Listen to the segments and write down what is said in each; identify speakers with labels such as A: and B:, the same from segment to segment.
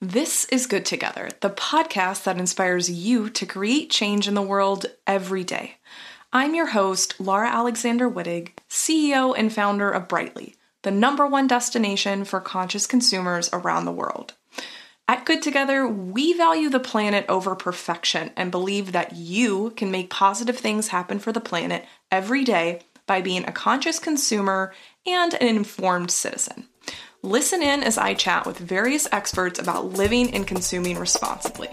A: This is Good Together, the podcast that inspires you to create change in the world every day. I'm your host, Laura Alexander Wittig, CEO and founder of Brightly, the number one destination for conscious consumers around the world. At Good Together, we value the planet over perfection and believe that you can make positive things happen for the planet every day by being a conscious consumer and an informed citizen. Listen in as I chat with various experts about living and consuming responsibly.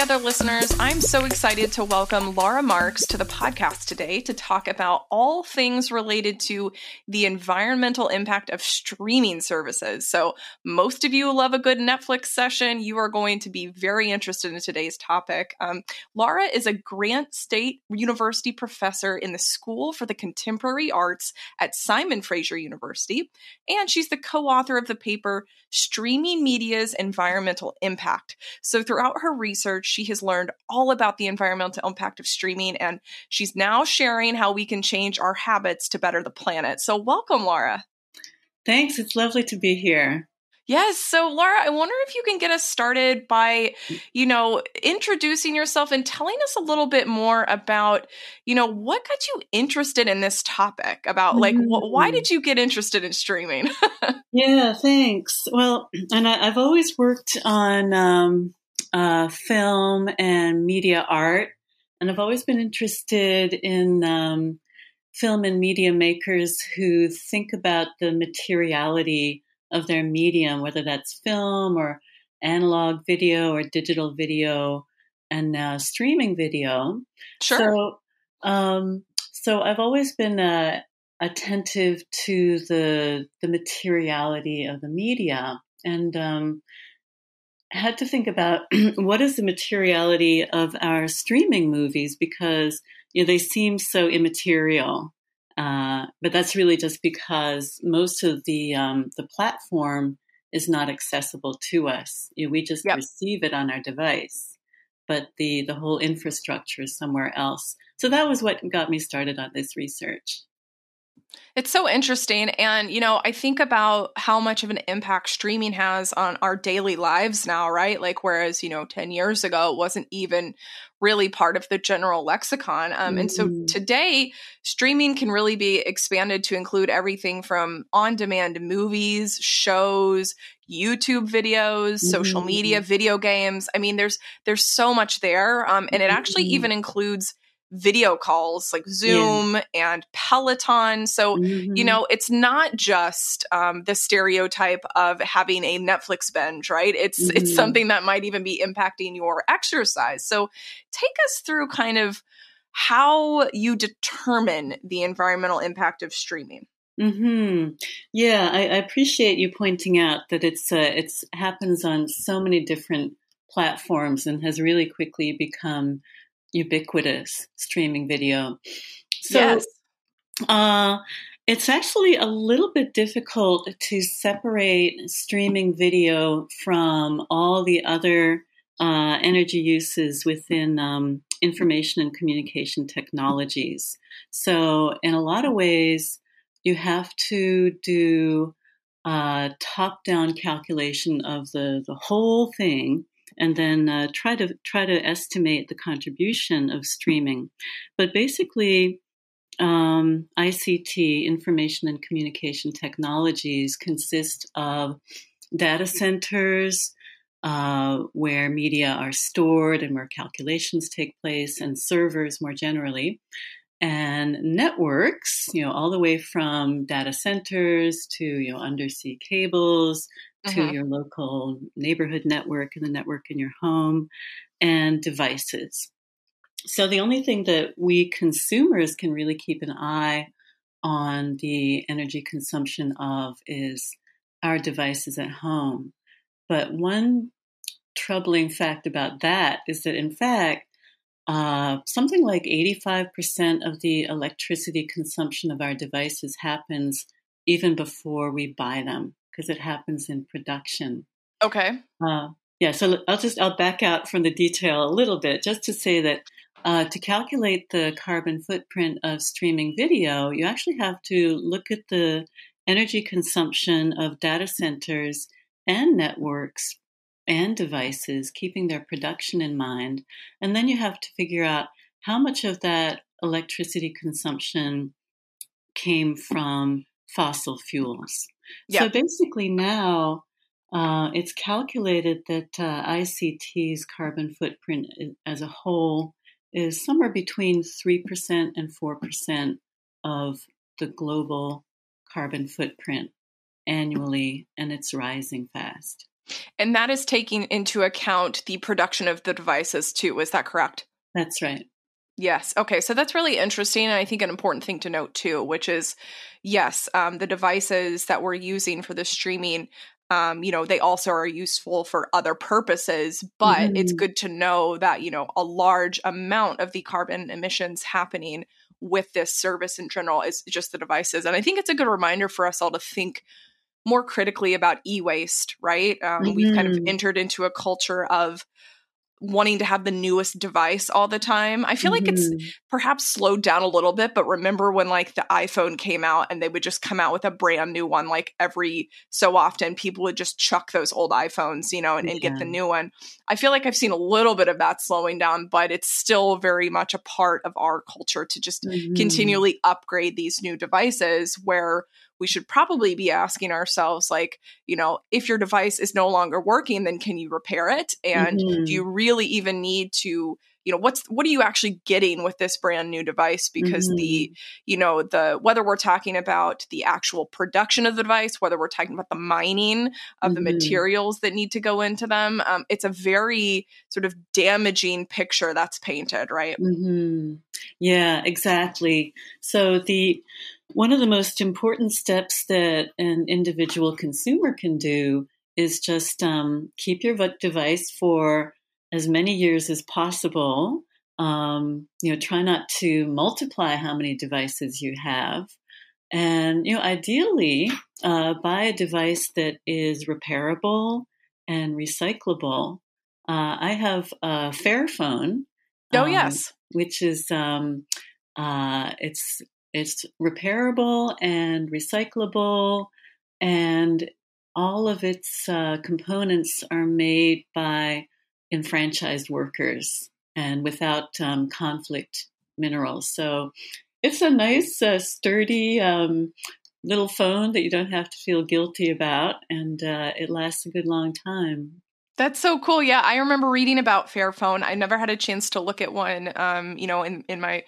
A: Together listeners, I'm so excited to welcome Laura Marks to the podcast today to talk about all things related to the environmental impact of streaming services. So, most of you love a good Netflix session. You are going to be very interested in today's topic. Um, Laura is a Grant Strate University professor in the School for the Contemporary Arts at Simon Fraser University, and she's the co author of the paper Streaming Media's Environmental Impact. So, throughout her research, research, she has learned all about the environmental impact of streaming, and she's now sharing how we can change our habits to better the planet. So, welcome, Laura.
B: Thanks. It's lovely to be here.
A: Yes. So, Laura, I wonder if you can get us started by, you know, introducing yourself and telling us a little bit more about, you know, what got you interested in this topic about like, mm-hmm. wh- why did you get interested in streaming?
B: yeah, thanks. Well, and I, have always worked on um, uh, film and media art, and I've always been interested in um, film and media makers who think about the materiality of their medium, whether that's film or analog video or digital video, and now streaming video.
A: Sure.
B: So, um, so I've always been uh, attentive to the the materiality of the media, and um, had to think about what is the materiality of our streaming movies because you know they seem so immaterial. Uh, but that's really just because most of the um, the platform is not accessible to us. You know, we just yep. receive it on our device, but the the whole infrastructure is somewhere else. So that was what got me started on this research.
A: It's so interesting. And, you know, I think about how much of an impact streaming has on our daily lives now, right? Like, whereas, you know, 10 years ago, it wasn't even really part of the general lexicon. Um, And so mm. today, streaming can really be expanded to include everything from on demand movies, shows, YouTube videos, mm-hmm. social media, video games. I mean, there's there's so much there. Um, and it actually mm-hmm. even includes video calls like Zoom yeah. and Peloton. So, mm-hmm. you know, it's not just um, the stereotype of having a Netflix binge, right? It's mm-hmm. it's something that might even be impacting your exercise. So, take us through kind of how you determine the environmental impact of streaming.
B: Hmm. Yeah, I, I, appreciate you pointing out that it's uh, it's happens on so many different platforms and has really quickly become ubiquitous streaming video. So, yes. uh, it's actually a little bit difficult to separate streaming video from all the other uh, energy uses within um, information and communication technologies. So, in a lot of ways, you have to do a top down calculation of the, the whole thing and then uh, try to try to estimate the contribution of streaming. But basically, um, ICT, information and communication technologies, consist of data centers uh, where media are stored and where calculations take place, and servers more generally. And networks, you know, all the way from data centers to you know undersea cables to mm-hmm. your local neighborhood network and the network in your home and devices. So the only thing that we consumers can really keep an eye on the energy consumption of is our devices at home. But one troubling fact about that is that, in fact, uh, something like 85% of the electricity consumption of our devices happens even before we buy them because it happens in production.
A: Okay.
B: Uh, yeah, so I'll just I'll back out from the detail a little bit just to say that uh, to calculate the carbon footprint of streaming video, you actually have to look at the energy consumption of data centers and networks and devices, keeping their production in mind. And then you have to figure out how much of that electricity consumption came from fossil fuels. So basically, now uh, it's calculated that uh, ICT's carbon footprint as a whole is somewhere between 3% and 4% of the global carbon footprint annually, and it's rising fast.
A: And that is taking into account the production of the devices too. Is that correct?
B: That's right.
A: Yes. Okay. So that's really interesting. And I think an important thing to note too, which is yes, um, the devices that we're using for the streaming, um, you know, they also are useful for other purposes, but mm-hmm. it's good to know that, you know, a large amount of the carbon emissions happening with this service in general is just the devices. And I think it's a good reminder for us all to think more critically about e waste, right? Um, mm-hmm. We've kind of mm-hmm. entered into a culture of wanting to have the newest device all the time. I feel mm-hmm. like it's mm-hmm. perhaps slowed down a little bit, but remember when like the iPhone came out and they would just come out with a brand new one like every so often people would just chuck those old iPhones, you know, and, and yeah. get the new one. I feel like I've seen a little bit of that slowing down, but it's still very much a part of our culture to just mm-hmm. continually upgrade these new devices where we should probably be asking ourselves like you know if your device is no longer working then can you repair it and mm-hmm. do you really even need to you know what's what are you actually getting with this brand new device because mm-hmm. the you know the whether we're talking about the actual production of the device whether we're talking about the mining of mm-hmm. the materials that need to go into them um, it's a very sort of damaging picture that's painted right
B: mm-hmm. yeah exactly so the one of the most important steps that an individual consumer can do is just um, keep your device for as many years as possible. Um, you know, try not to multiply how many devices you have. And, you know, ideally, uh, buy a device that is repairable and recyclable. Uh, I have a Fairphone.
A: Oh, um, yes.
B: Which is, um, uh, it's it's repairable and recyclable, and all of its uh, components are made by enfranchised workers and without um, conflict minerals. So it's a nice, uh, sturdy um, little phone that you don't have to feel guilty about, and uh, it lasts a good long time.
A: That's so cool. Yeah, I remember reading about Fairphone. I never had a chance to look at one, um, you know, in, in my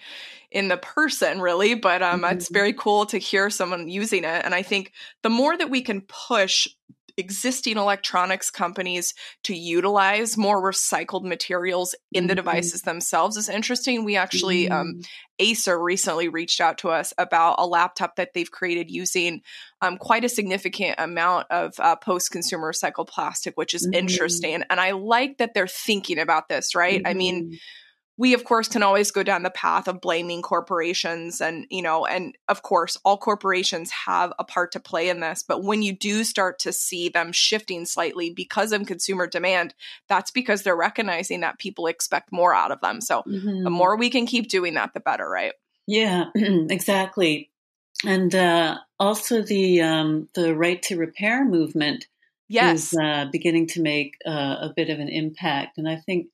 A: in the person really, but um, mm-hmm. it's very cool to hear someone using it. And I think the more that we can push existing electronics companies to utilize more recycled materials in the mm-hmm. devices themselves is interesting. We actually, um, mm-hmm. Acer recently reached out to us about a laptop that they've created using um, quite a significant amount of uh, post consumer recycled plastic, which is mm-hmm. interesting. And I like that they're thinking about this, right? Mm-hmm. I mean, mm-hmm we of course can always go down the path of blaming corporations and you know and of course all corporations have a part to play in this. But when you do start to see them shifting slightly because of consumer demand that's because they're recognizing that people expect more out of them. So mm-hmm. the more we can keep doing that the better right?
B: Yeah exactly. And uh, also the um, the right to repair movement
A: yes.
B: is uh, beginning to make uh, a bit of an impact. And i think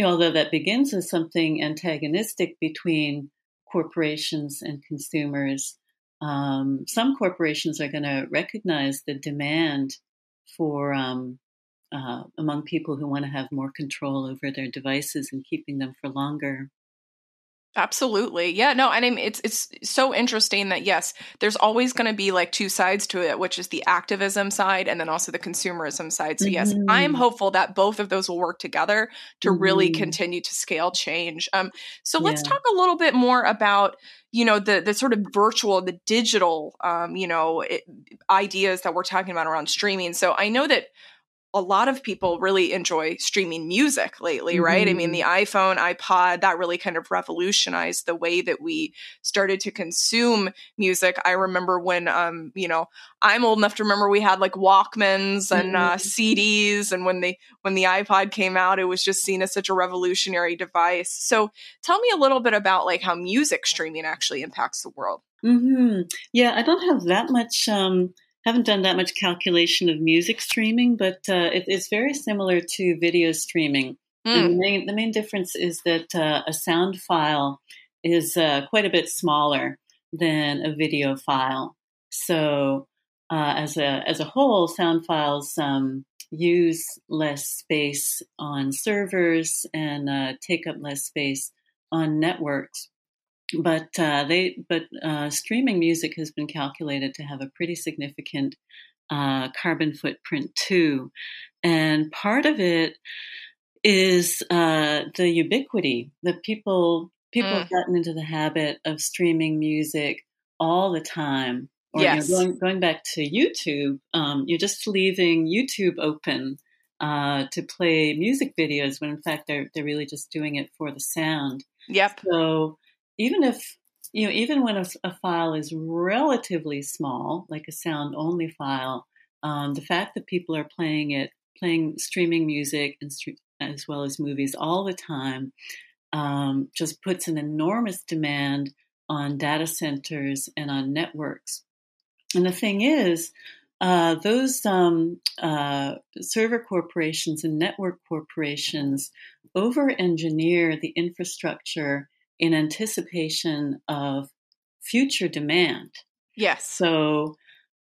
B: you know, although that begins as something antagonistic between corporations and consumers, um, some corporations are going to recognize the demand for um, uh, among people who want to have more control over their devices and keeping them for longer.
A: Absolutely. Yeah, no, and I mean it's it's so interesting that yes, there's always going to be like two sides to it, which is the activism side and then also the consumerism side. So mm-hmm. yes, I am hopeful that both of those will work together to mm-hmm. really continue to scale change. Um so let's yeah. talk a little bit more about you know the the sort of virtual the digital um you know it, ideas that we're talking about around streaming. So I know that a lot of people really enjoy streaming music lately, mm-hmm. right? I mean, the
B: Mm-hmm.
A: iPhone, iPod, that really kind of revolutionized the way that we started to consume music. I remember when, um, you know, I'm old enough to remember we had like Walkmans and uh,
B: Mhm.
A: CDs, and when the when the iPod came out, it was just seen as such a revolutionary device. So, tell me a little bit about like how music streaming actually impacts the world.
B: Mm-hmm. Yeah, I don't have that much. Um, haven't done that much calculation of music streaming, but uh, it, it's very similar to video streaming.
A: Mm.
B: The main, the main difference is that uh, a sound file is uh, quite a bit smaller than a video file. So, uh, as a as a whole, sound files um, use less space on servers and uh, take up less space on networks. But uh, they but uh, streaming music has been calculated to have a pretty significant uh, carbon footprint too, and part of it is uh, the ubiquity that people people
A: Mm.
B: have gotten into the habit of streaming music all the time. Or
A: Yes.
B: you know, going going back to YouTube, um, you're just leaving YouTube open uh, to play music videos when in fact they're they're really just doing it for the sound.
A: Yep.
B: So even if you know, even when a, a file is relatively small, like a sound only file, um, the fact that people are playing it, playing streaming music and stre- as well as movies all the time, um, just puts an enormous demand on data centers and on networks. And the thing is, uh, those um, uh, server corporations and network corporations over engineer the infrastructure in anticipation of future demand.
A: Yes.
B: So,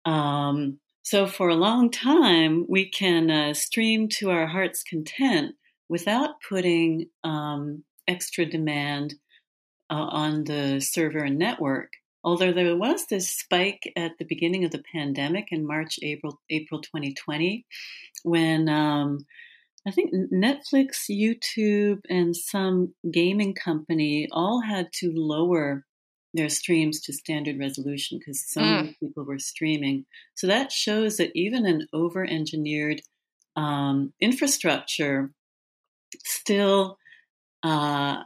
B: um, so for a long time, we can uh, stream to our heart's content without putting um, extra demand uh, on the server and network. Although there was this spike at the beginning of the pandemic in March, April, April 2020, when um, I think Netflix, YouTube, and some gaming company all had to lower their streams to standard resolution because so
A: Mm.
B: many people were streaming. So that shows that even an over engineered um, infrastructure still uh,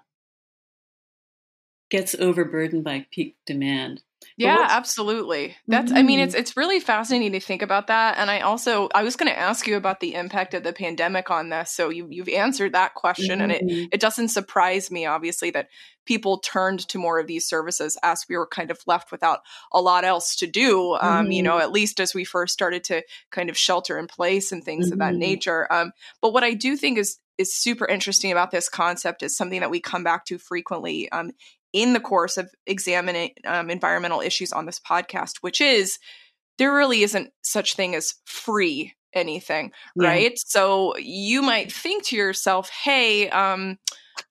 B: gets overburdened by peak demand.
A: Yeah, absolutely. That's I mean
B: Mhm.
A: it's it's really fascinating to think about that and I also I was going to ask you about the impact of the pandemic on this. So you you've answered that question and it
B: Mhm.
A: it doesn't surprise me obviously that people turned to more of these services as we were kind of left without a lot else to do um, you
B: Mhm.
A: know at least as we first started to kind of shelter in place and things of that nature um, but what i do think is is super interesting about this concept is something that we come back to frequently um, in the course of examining um, environmental issues on this podcast which is there really isn't such thing as free anything
B: Yeah.
A: right so you might think to yourself hey um,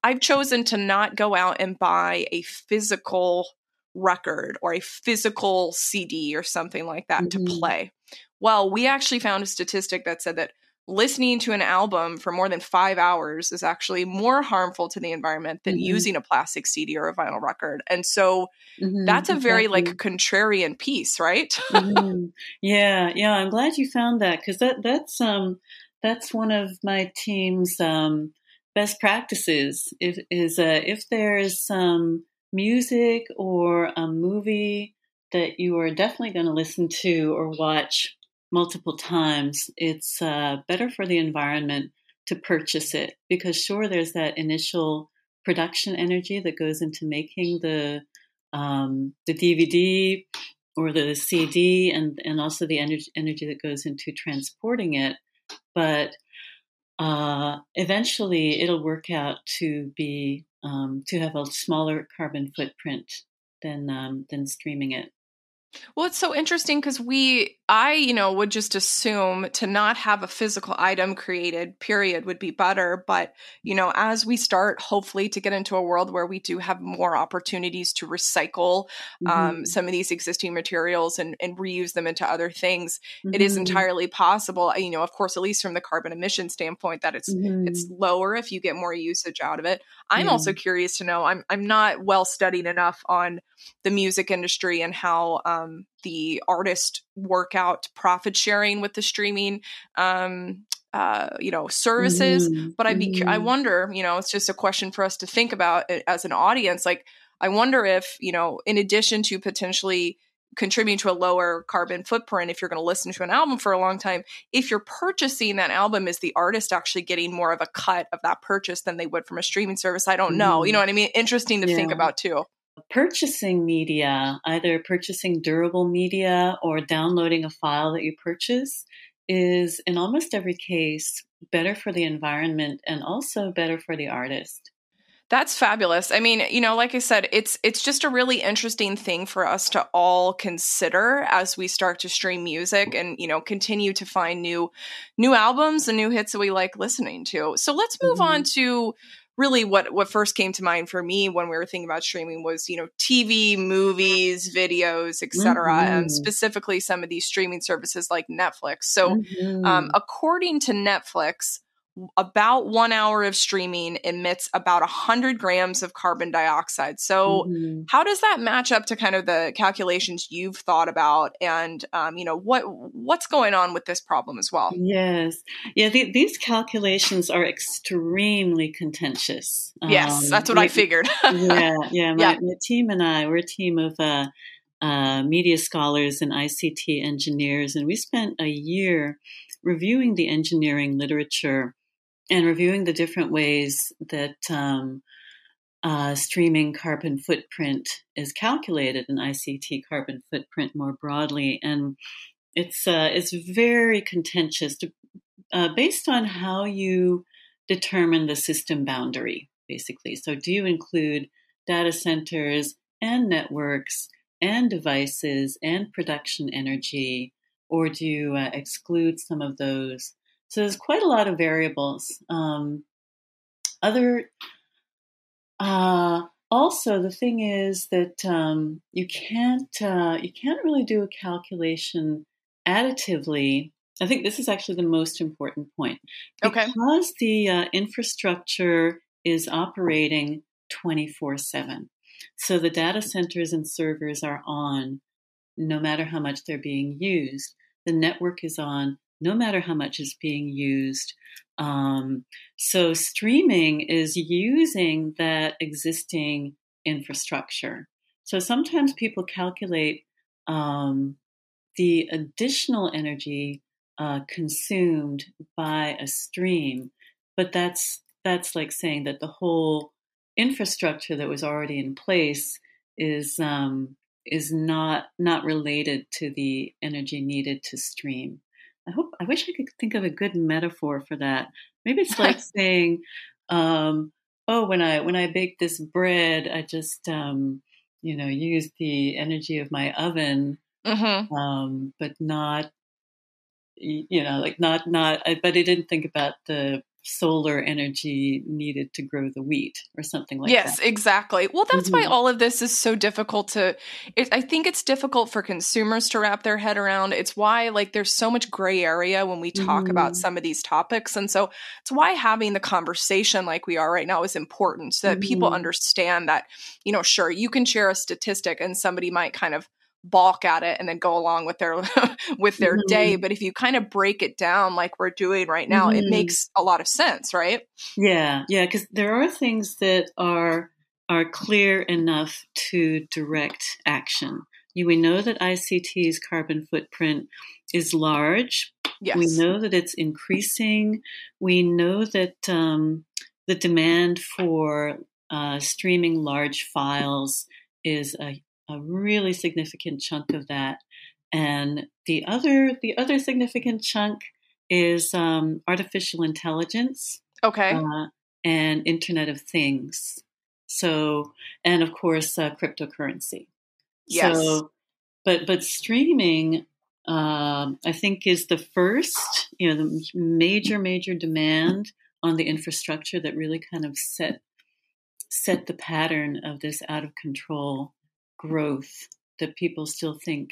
A: i've chosen to not go out and buy a physical record or a physical cd or something like that to
B: Mhm.
A: play well we actually found a statistic that said that listening to an album for more than five hours is actually more harmful to the environment than
B: Mhm.
A: using a plastic cd or a vinyl record and so
B: Mhm,
A: that's a very like contrarian piece right
B: Mhm. Yeah, yeah. I'm glad you found that because that that's um that's one of my team's um, best practices. If is uh, if there's some music or a movie that you are definitely going to listen to or watch multiple times, it's uh, better for the environment to purchase it because sure, there's that initial production energy that goes into making the um, the DVD or the CD, and and also the energy energy that goes into transporting it. But uh, eventually, it'll work out to be um, to have a smaller carbon footprint than um, than streaming it.
A: Well, it's so interesting because we, I, you know, would just assume to not have a physical item created, period, would be better. But, you know, as we start hopefully to get into a world where we do have more opportunities to recycle um,
B: Mhm.
A: some of these existing materials and, and reuse them into other things, it is
B: Mhm.
A: entirely possible, you know, of course, at least from the carbon emission standpoint, that it's
B: Mhm.
A: it's lower if you get more usage out of it. I'm also curious to know. I'm I'm not well studied enough on the music industry and how um, the artist workout profit sharing with the streaming um, uh, you know services.
B: Mm-hmm.
A: but i be i
B: Mhm.
A: wonder you know it's just a question for us to think about uh, as an audience. Like i wonder if you know in addition to potentially contributing to a lower carbon footprint if you're going to listen to an album for a long time if you're purchasing that album is the artist actually getting more of a cut of that purchase than they would from a streaming service? I don't know. You
B: Mhm.
A: know what i mean? Interesting to think about too
B: purchasing media, either purchasing durable media or downloading a file that you purchase, is in almost every case better for the environment and also better for the artist.
A: That's fabulous. I mean, you know, like I said, it's it's just a really interesting thing for us to all consider as we start to stream music and, you know, continue to find new new albums and new hits that we like listening to. So let's move on mm-hmm. to really what what first came to mind for me when we were thinking about streaming was, you know, TV, movies, videos, etc. and
B: Mhm.
A: specifically some of these streaming services like Netflix. So,
B: Mhm.
A: um, according to Netflix, about one hour of streaming emits about 100 grams of carbon dioxide. So,
B: Mhm.
A: how does that match up to kind of the calculations you've thought about? And, um, you know, what what's going on with this problem as well?
B: Yes. Yeah, the, these calculations are extremely contentious.
A: yes,
B: Um,
A: that's what I figured.
B: yeah, yeah. My,
A: Yeah.
B: my team and I, we're a team of uh, uh, media scholars and ICT engineers, and we spent a year reviewing the engineering literature and reviewing the different ways that um, uh, streaming carbon footprint is calculated, and ICT carbon footprint more broadly, and it's uh, it's very contentious, to, uh, based on how you determine the system boundary, basically. So, do you include data centers and networks and devices and production energy, or do you uh, exclude some of those? So, there's quite a lot of variables. Um, other uh, also, the thing is that um, you can't uh, you can't really do a calculation additively. I think this is actually the most important point
A: Okay.
B: because the uh, infrastructure is operating twenty four seven. So the data centers and servers are on, no matter how much they're being used. The network is on, no matter how much is being used. Um, so streaming is using that existing infrastructure. So sometimes people calculate um, the additional energy uh, consumed by a stream, but that's that's like saying that the whole infrastructure that was already in place is um, is not not related to the energy needed to stream. I hope I wish I could think of a good metaphor for that. Maybe it's like saying, um, "Oh, when I when I bake this bread, I just um, you know use the energy of my oven,
A: hmm
B: um, but not you know like not not. But I didn't think about the solar energy needed to grow the wheat or something like
A: yes,
B: that.
A: Yes, exactly. Well, that's why
B: Mhm.
A: all of this is so difficult to. It, I think it's difficult for consumers to wrap their head around. It's why like there's so much gray area when we talk about
B: Mhm.
A: some of these topics, and so it's why having the conversation like we are right now is important, so that people
B: Mhm.
A: understand that you know, sure, you can share a statistic, and somebody might kind of balk at it and then go along with their with their day
B: Mhm.
A: but if you kind of break it down like we're doing right now it
B: Mhm.
A: makes a lot of sense right
B: Yeah, yeah, because there are things that are are clear enough to direct action. You, we know that ICT's carbon footprint is large.
A: yes
B: We know that it's increasing. We know that um, the demand for uh, streaming large files is a, a really significant chunk of that. And the other the other significant chunk is um, artificial intelligence
A: okay
B: uh, and Internet of Things. So, and of course, uh, cryptocurrency.
A: Yes.
B: So, but but streaming, um, I think, is the first, you know, the major major demand on the infrastructure that really kind of set set the pattern of this out of control growth that people still think,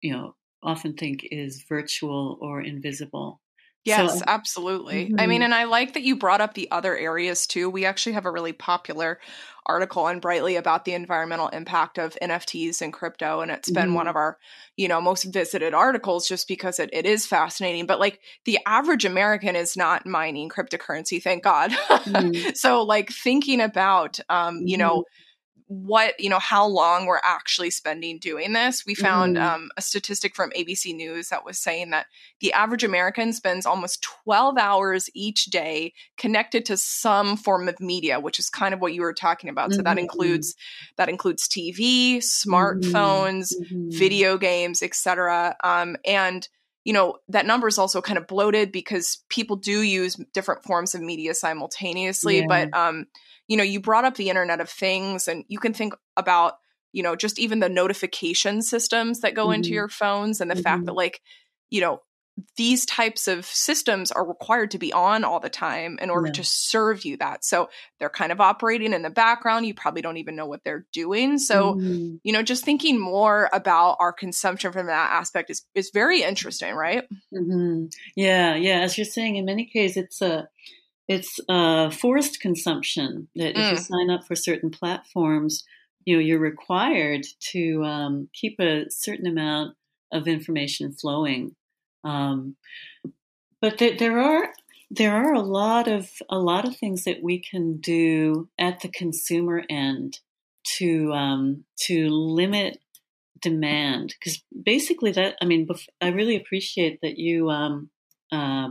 B: you know, often think is virtual or invisible.
A: Yes, so, absolutely. Mm-hmm. I mean, mm-hmm. and I like that you brought up the other areas too. We actually have a really popular article on Brightly about the environmental impact of NFTs and crypto. And it's been mm-hmm. one of our, you know, most visited articles just because it, it is fascinating. But like the average American is not mining cryptocurrency, thank God. Mm-hmm. so like thinking about, um, you know, mm-hmm what you know how long we're actually spending doing this we found mm. um, a statistic from abc news that was saying that the average american spends almost 12 hours each day connected to some form of media which is kind of what you were talking about mm-hmm. so that mm-hmm. includes that includes tv smartphones mm-hmm. video games etc um, and you know that number is also kind of bloated because people do use different forms of media simultaneously yeah. but um you know, you brought up the Internet of Things, and you can think about, you know, just even the notification systems that go mm-hmm. into your phones and the mm-hmm. fact that, like, you know, these types of systems are required to be on all the time in order yeah. to serve you that. So they're kind of operating in the background. You probably don't even know what they're doing. So, mm-hmm. you know, just thinking more about our consumption from that aspect is is very interesting, right?
B: Mm-hmm. Yeah, yeah. As you're saying, in many cases, it's a it's a forced consumption that if you mm. sign up for certain platforms, you know, you're required to um, keep a certain amount of information flowing. Um, but th- there are there are a lot of a lot of things that we can do at the consumer end to um, to limit demand because basically that I mean I really appreciate that you um, uh,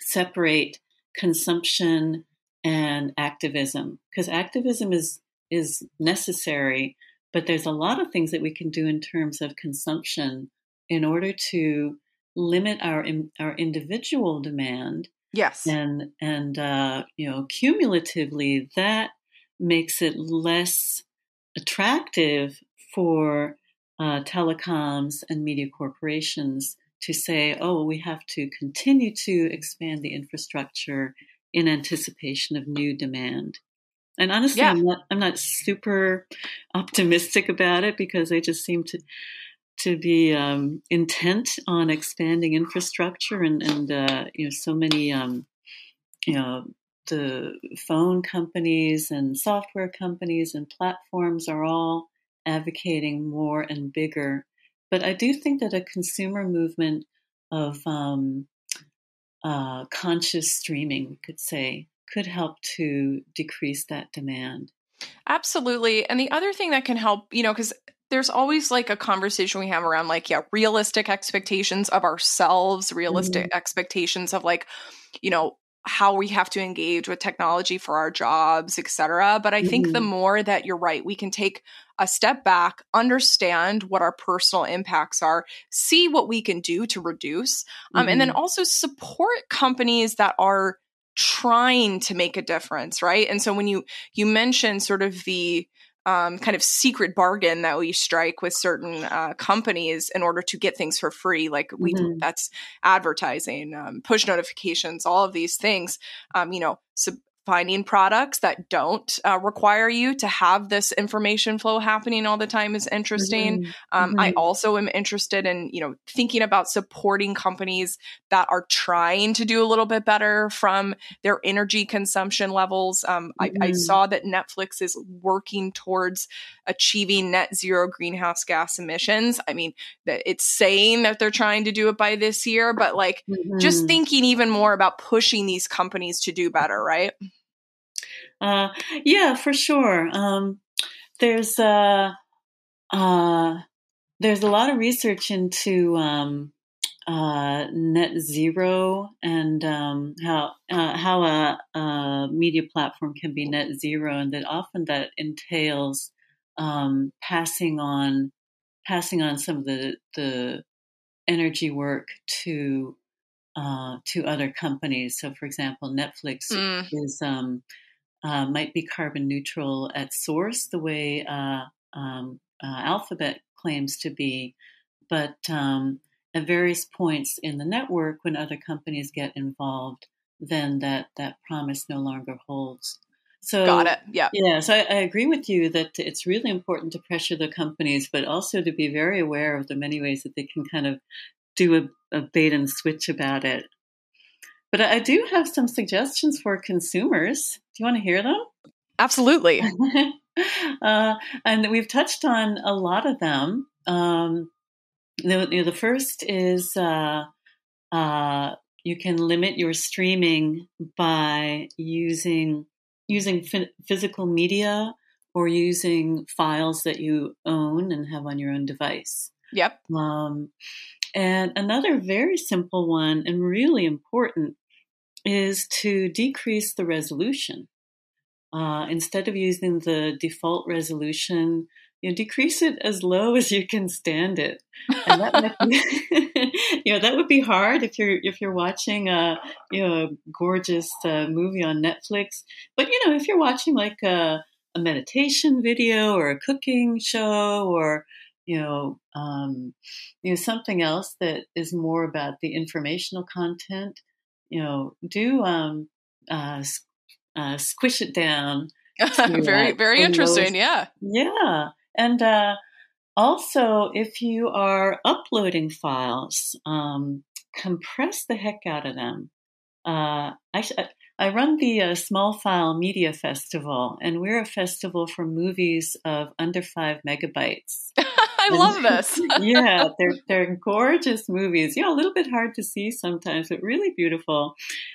B: separate consumption and activism because activism is is necessary but there's a lot of things that we can do in terms of consumption in order to limit our our individual demand
A: yes
B: and and uh, you know cumulatively that makes it less attractive for uh, telecoms and media corporations to say, oh, we have to continue to expand the infrastructure in anticipation of new demand. And honestly, yeah. I'm, not, I'm not super optimistic about it because they just seem to to be um, intent on expanding infrastructure and, and uh, you know so many um, you know the phone companies and software companies and platforms are all advocating more and bigger but I do think that a consumer movement of um, uh, conscious streaming, we could say, could help to decrease that demand.
A: Absolutely. And the other thing that can help, you know, because there's always like a conversation we have around like, yeah, realistic expectations of ourselves, realistic mm-hmm. expectations of like, you know, how we have to engage with technology for our jobs, etc. But I mm-hmm. think the mm-hmm. more that you're right, we can take a step back, understand what our personal impacts are, see what we can do to reduce, um, mm-hmm. and then mm-hmm. also support companies that are trying to make a difference, right? And so when you you mentioned sort of the um, kind of secret bargain that we strike with certain uh, companies in order to get things for free. Like we, mm-hmm. that's advertising, um, push notifications, all of these things. Um, you know, so finding products that don't uh, require you to have this information flow happening all the time is interesting. Mm-hmm. Um, mm-hmm. I also am interested in you know thinking about supporting companies that are trying to do a little bit better from their energy consumption levels. Um, mm-hmm. I, I, mm-hmm. saw that Netflix is working towards achieving net zero greenhouse gas emissions. I mean, it's saying that they're trying to do it by this year, but like just mm-hmm. thinking even more about pushing these companies to do better, right?
B: Uh, yeah, for sure. Um, there's uh, uh, there's a lot of research into um, uh, net zero and um, how uh, how a, a, media platform can be net zero, and that often that entails um, passing on passing on some of the the energy work to uh, to other companies. So, for example, Netflix mm. is um, uh, might be carbon neutral at source, the way uh, um, uh, Alphabet claims to be, but um, at various points in the network, when other companies get involved, then that that promise no longer holds. So,
A: got it. Yeah,
B: yeah. So I, I agree with you that it's really important to pressure the companies, but also to be very aware of the many ways that they can kind of do a, a bait and switch about it. But I do have some suggestions for consumers. Do you want to hear them?
A: Absolutely.
B: uh, and we've touched on a lot of them. Um, the, you know, the first is uh, uh, you can limit your streaming by using using f- physical media or using files that you own and have on your own device.
A: Yep.
B: Um, and another very simple one and really important is to decrease the resolution. Uh, instead of using the default resolution, you know, decrease it as low as you can stand it. And that be, you know, that would be hard if you're if you're watching a you know a gorgeous uh, movie on Netflix. But you know, if you're watching like a, a meditation video or a cooking show or you know, um, you know something else that is more about the informational content. You know, do um, uh, uh, squish it down.
A: Very, very interesting. yeah.
B: Yeah. And uh, also, if you are uploading files, um, compress the heck out of them. Uh, I, I run the uh, Small File Media Festival, and we're a festival for movies of under five megabytes.
A: I love this.
B: yeah, they're they're gorgeous movies. Yeah, a little bit hard to see sometimes, but really beautiful.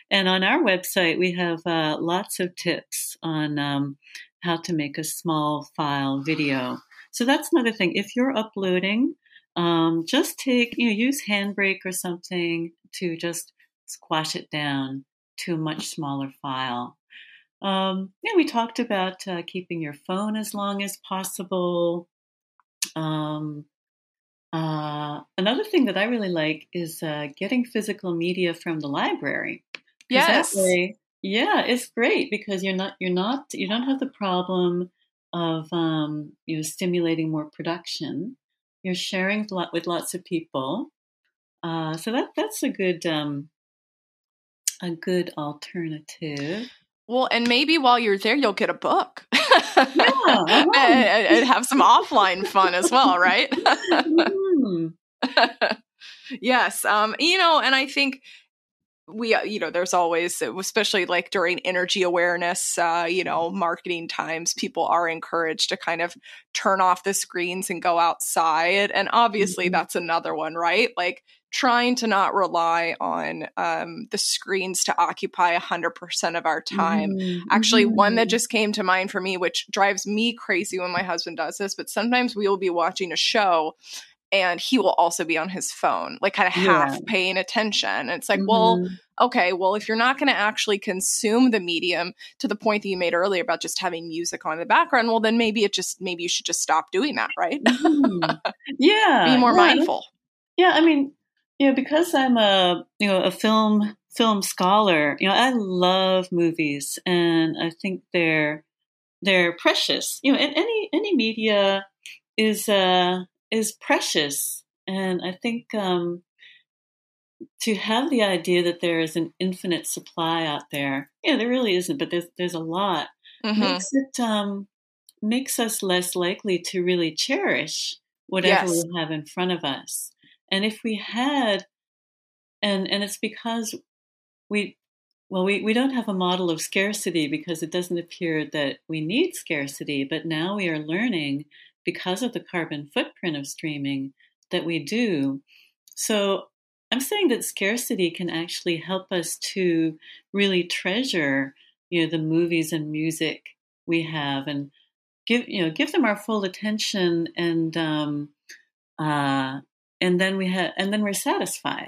B: And on our website, we have uh, lots of tips on um, how to make a small file video. So that's another thing. If you're uploading, um, just take you know use Handbrake or something to just squash it down to a much smaller file. Um, yeah, we talked about uh, keeping your phone as long as possible. Um, uh, another thing that I really like is uh, getting physical media from the library.
A: Yes.
B: Way, yeah, it's great because you're not you're not you don't have the problem of um, you know stimulating more production. You're sharing with lots of people, uh, so that that's a good um, a good alternative.
A: Well, and maybe while you're there, you'll get a book. yeah, and, and, have some offline fun as well, right? mm. yes, um, you know, and I think we uh, you know there's always especially like during energy awareness uh, you know marketing times people are encouraged to kind of turn off the screens and go outside and obviously mm-hmm. that's another one right like trying to not rely on um, the screens to occupy 100% of our time. Mm-hmm. Actually, one that mm-hmm. just came to mind for me, which drives me crazy when my husband does this, but sometimes we will be watching a show and he will also be on his phone, like kind of half yeah. paying attention. And it's like, mm-hmm. well, okay, well, if you're not going to actually consume the medium to the point that you made earlier about just having music on in the background, well, then maybe it just, maybe you should just stop doing that, right?
B: Mm-hmm. Yeah.
A: be more mindful.
B: Yeah. I mean, you know, because I'm a you know a film film scholar, you know, I love movies, and I think they're they're precious. You know, and any any media is uh, is precious, and I think um, to have the idea that there is an infinite supply out there, yeah, there really isn't, but there's there's a lot mm-hmm. makes it um, makes us less likely to really cherish whatever yes. we have in front of us. And if we had, and and it's because we well, we, we don't have a model of scarcity because it doesn't appear that we need scarcity, but now we are learning because of the carbon footprint of streaming that we do. So I'm saying that scarcity can actually help us to really treasure, you know, the movies and music we have and give, you know, give them our full attention and um, uh, and then we have and then we're satisfied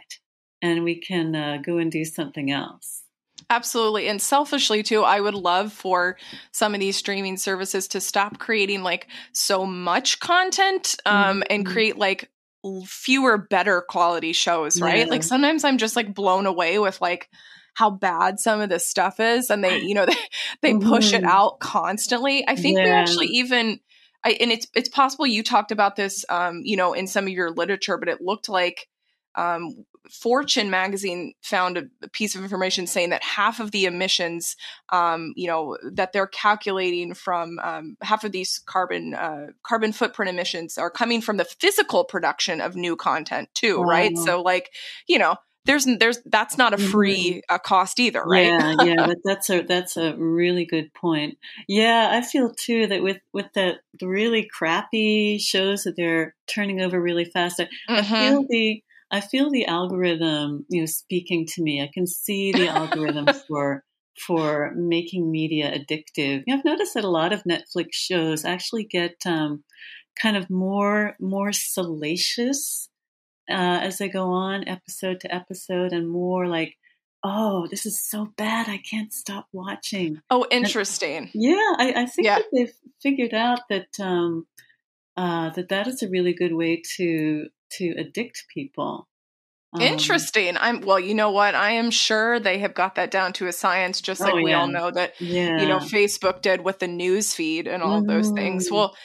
B: and we can uh, go and do something else
A: Absolutely. And selfishly, too, I would love for some of these streaming services to stop creating like so much content um, mm-hmm. and create like fewer, better quality shows, right? Yeah. Like sometimes I'm just like blown away with like how bad some of this stuff is. And they, you know, they, they mm-hmm. push it mm-hmm. out constantly. I think yeah. we actually even I, and it's it's possible you talked about this, um, you know, in some of your literature, but it looked like um, Fortune magazine found a, a, piece of information saying that half of the emissions, um, you know, that they're calculating from um, half of these carbon uh, carbon footprint emissions are coming from the physical production of new content too, right? So, like, you know, there's there's that's not a
B: Mm-hmm.
A: free uh, cost either, right?
B: Yeah, yeah, but that's a that's a really good point. Yeah, I feel too that with with the, the really crappy shows that they're turning over really fast, I, I
A: Mhm.
B: feel the I feel the algorithm, you know, speaking to me. I can see the algorithm for for making media addictive. You know, I've noticed that a lot of Netflix shows actually get um, kind of more more salacious uh, as they go on episode to episode, and more like, oh, this is so bad, I can't stop watching.
A: Oh, interesting.
B: Yeah, I, I think
A: Yeah.
B: that they've figured out that um, uh, that that is a really good way to to addict people. Um,
A: Interesting. I'm well, you know what? I am sure they have got that down to a science, just like
B: Oh,
A: we
B: yeah.
A: all know that
B: Yeah,
A: you know Facebook did with the news feed and all of those things.
B: Mhm.
A: Well,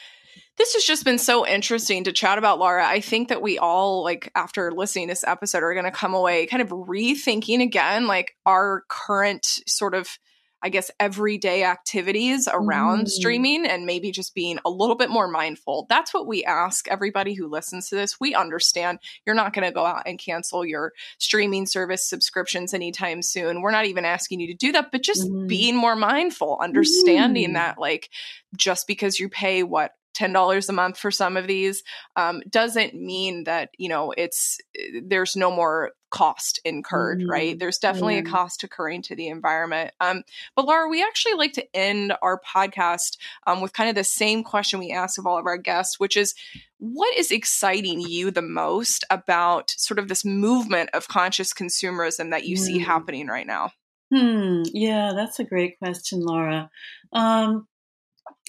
A: this has just been so interesting to chat about, Laura. I think that we all, like, after listening to this episode, are going to come away kind of rethinking again, like, our current sort of, I guess, everyday activities around
B: Mhm.
A: streaming and maybe just being a little bit more mindful. That's what we ask everybody who listens to this. We understand you're not going to go out and cancel your streaming service subscriptions anytime soon. We're not even asking you to do that, but just
B: Mhm.
A: being more mindful, understanding
B: Mhm.
A: that, like, just because you pay what $10 a month for some of these um, doesn't mean that you know it's there's no more cost incurred
B: Mhm.
A: right there's definitely a cost occurring to the environment um, but laura we actually like to end our podcast um, with kind of the same question we ask of all of our guests which is what is exciting you the most about sort of this movement of conscious consumerism that you see
B: Mm.
A: happening right now
B: Hmm. Yeah, that's a great question, Laura. Um,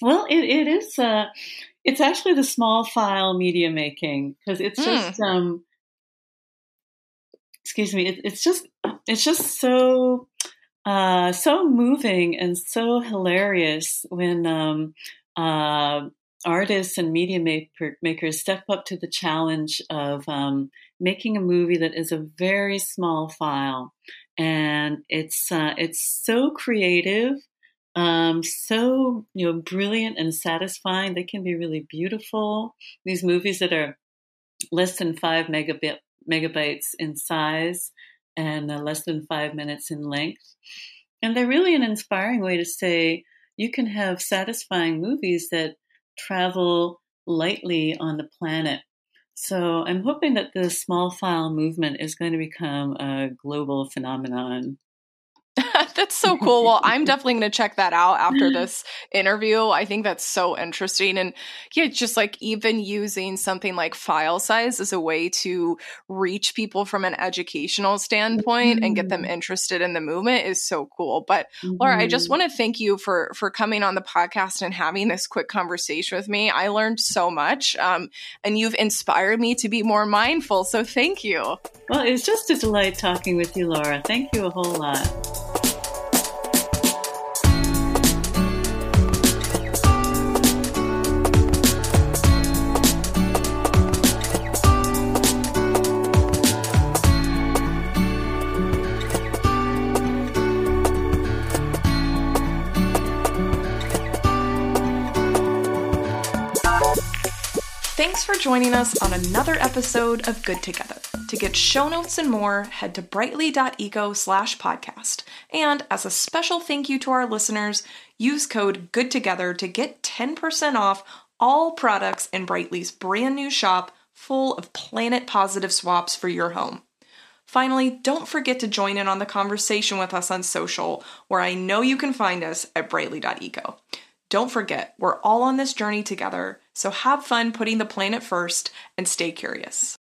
B: well, it, it is. Uh, it's actually the small file media making because it's
A: Mm.
B: just. Um, excuse me. It, it's just. It's just so. Uh, so moving and so hilarious when um, uh, artists and media maker, makers step up to the challenge of um, making a movie that is a very small file and it's uh, it's so creative, um, so you know brilliant and satisfying. They can be really beautiful. These movies that are less than five megabit megabytes in size and uh, less than five minutes in length, and they're really an inspiring way to say you can have satisfying movies that travel lightly on the planet. So I'm hoping that the small file movement is going to become a global phenomenon.
A: that's so cool. Well, I'm definitely going to check that out after this interview. I think that's so interesting. And yeah, just like even using something like file size as a way to reach people from an educational standpoint and get them
B: Mhm.
A: interested in the movement is so cool. But Laura, I just
B: Mhm.
A: want to thank you for for coming on the podcast and having this quick conversation with me. I learned so much, um, and you've inspired me to be more mindful. So thank you.
B: Well, it was just a delight talking with you, Laura. Thank you a whole lot.
A: Thanks for joining us on another episode of Good Together. To get show notes and more, head to brightly.eco slash podcast. And as a special thank you to our listeners, use code Good Together to get 10% off all products in Brightly's brand new shop full of planet positive swaps for your home. Finally, don't forget to join in on the conversation with us on social, where I know you can find us at brightly.eco. Don't forget, we're all on this journey together, so have fun putting the planet first and stay curious.